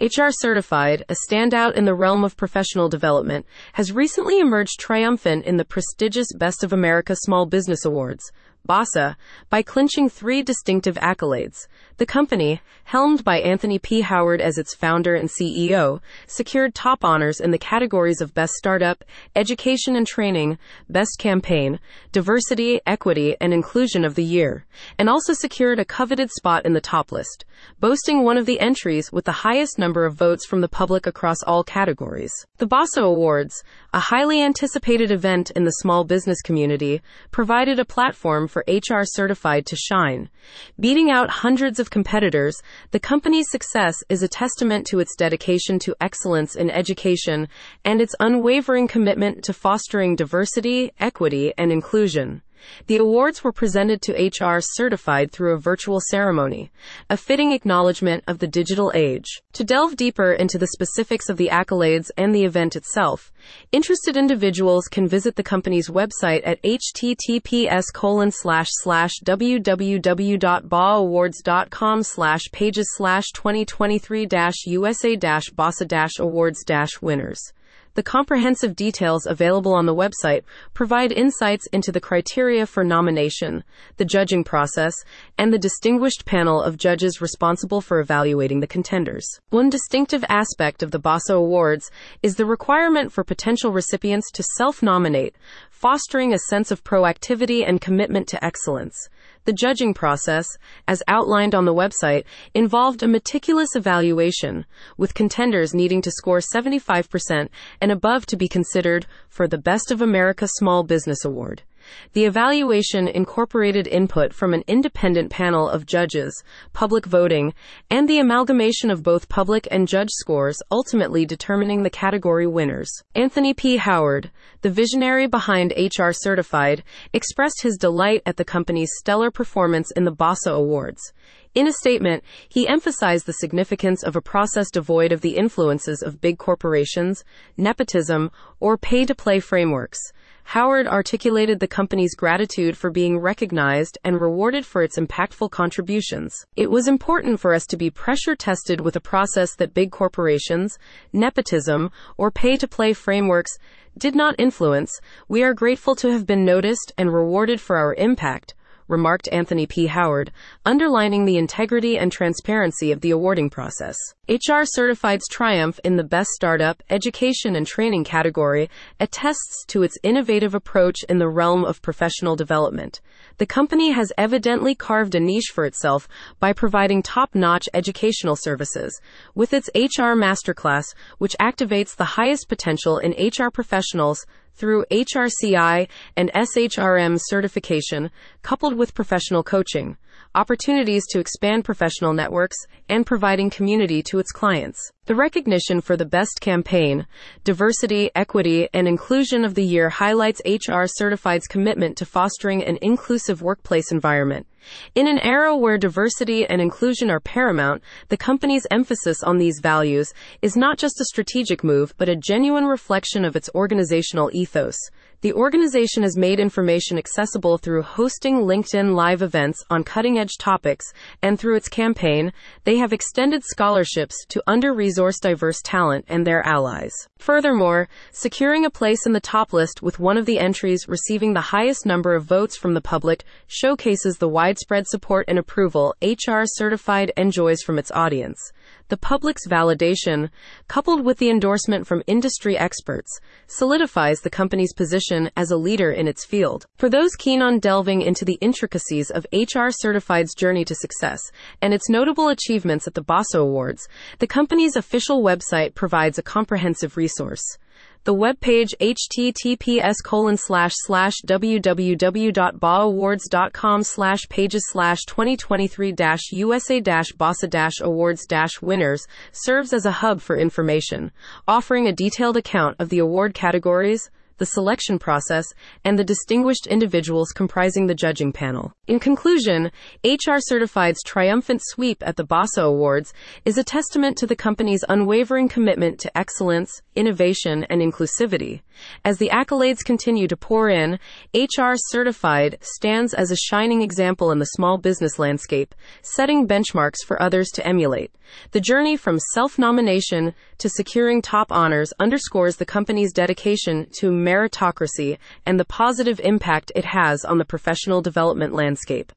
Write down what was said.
HR Certified, a standout in the realm of professional development, has recently emerged triumphant in the prestigious Best of America Small Business Awards. BASA, by clinching three distinctive accolades. The company, helmed by Anthony P. Howard as its founder and CEO, secured top honors in the categories of Best Startup, Education and Training, Best Campaign, Diversity, Equity, and Inclusion of the Year, and also secured a coveted spot in the top list, boasting one of the entries with the highest number of votes from the public across all categories. The BASA Awards, a highly anticipated event in the small business community, provided a platform for HR Certified to shine. Beating out hundreds of competitors, the company's success is a testament to its dedication to excellence in education and its unwavering commitment to fostering diversity, equity, and inclusion. The awards were presented to HR certified through a virtual ceremony, a fitting acknowledgement of the digital age. To delve deeper into the specifics of the accolades and the event itself, interested individuals can visit the company's website at https colon slash slash www.baawards.com slash pages slash 2023 dash USA dash awards winners. The comprehensive details available on the website provide insights into the criteria for nomination, the judging process, and the distinguished panel of judges responsible for evaluating the contenders. One distinctive aspect of the BASA Awards is the requirement for potential recipients to self nominate, fostering a sense of proactivity and commitment to excellence. The judging process, as outlined on the website, involved a meticulous evaluation, with contenders needing to score 75% and above to be considered for the Best of America Small Business Award. The evaluation incorporated input from an independent panel of judges, public voting, and the amalgamation of both public and judge scores, ultimately determining the category winners. Anthony P. Howard, the visionary behind HR Certified, expressed his delight at the company's stellar performance in the BASA Awards. In a statement, he emphasized the significance of a process devoid of the influences of big corporations, nepotism, or pay to play frameworks. Howard articulated the company's gratitude for being recognized and rewarded for its impactful contributions. It was important for us to be pressure tested with a process that big corporations, nepotism, or pay to play frameworks did not influence. We are grateful to have been noticed and rewarded for our impact remarked Anthony P. Howard, underlining the integrity and transparency of the awarding process. HR Certified's triumph in the Best Startup, Education and Training category attests to its innovative approach in the realm of professional development. The company has evidently carved a niche for itself by providing top notch educational services. With its HR Masterclass, which activates the highest potential in HR professionals, through HRCI and SHRM certification, coupled with professional coaching, opportunities to expand professional networks, and providing community to its clients. The recognition for the best campaign, diversity, equity, and inclusion of the year highlights HR Certified's commitment to fostering an inclusive workplace environment. In an era where diversity and inclusion are paramount, the company's emphasis on these values is not just a strategic move, but a genuine reflection of its organizational ethos. The organization has made information accessible through hosting LinkedIn live events on cutting edge topics, and through its campaign, they have extended scholarships to under resourced diverse talent and their allies. Furthermore, securing a place in the top list with one of the entries receiving the highest number of votes from the public showcases the widespread support and approval HR certified enjoys from its audience the public's validation, coupled with the endorsement from industry experts, solidifies the company's position as a leader in its field. For those keen on delving into the intricacies of HR Certified's journey to success and its notable achievements at the BASA Awards, the company's official website provides a comprehensive resource. The webpage https colon slash slash www.baawards.com slash pages slash 2023 USA BASA awards winners serves as a hub for information, offering a detailed account of the award categories, the selection process, and the distinguished individuals comprising the judging panel. In conclusion, HR Certified's triumphant sweep at the BASA Awards is a testament to the company's unwavering commitment to excellence, innovation, and inclusivity. As the accolades continue to pour in, HR Certified stands as a shining example in the small business landscape, setting benchmarks for others to emulate. The journey from self nomination to securing top honors underscores the company's dedication to meritocracy and the positive impact it has on the professional development landscape.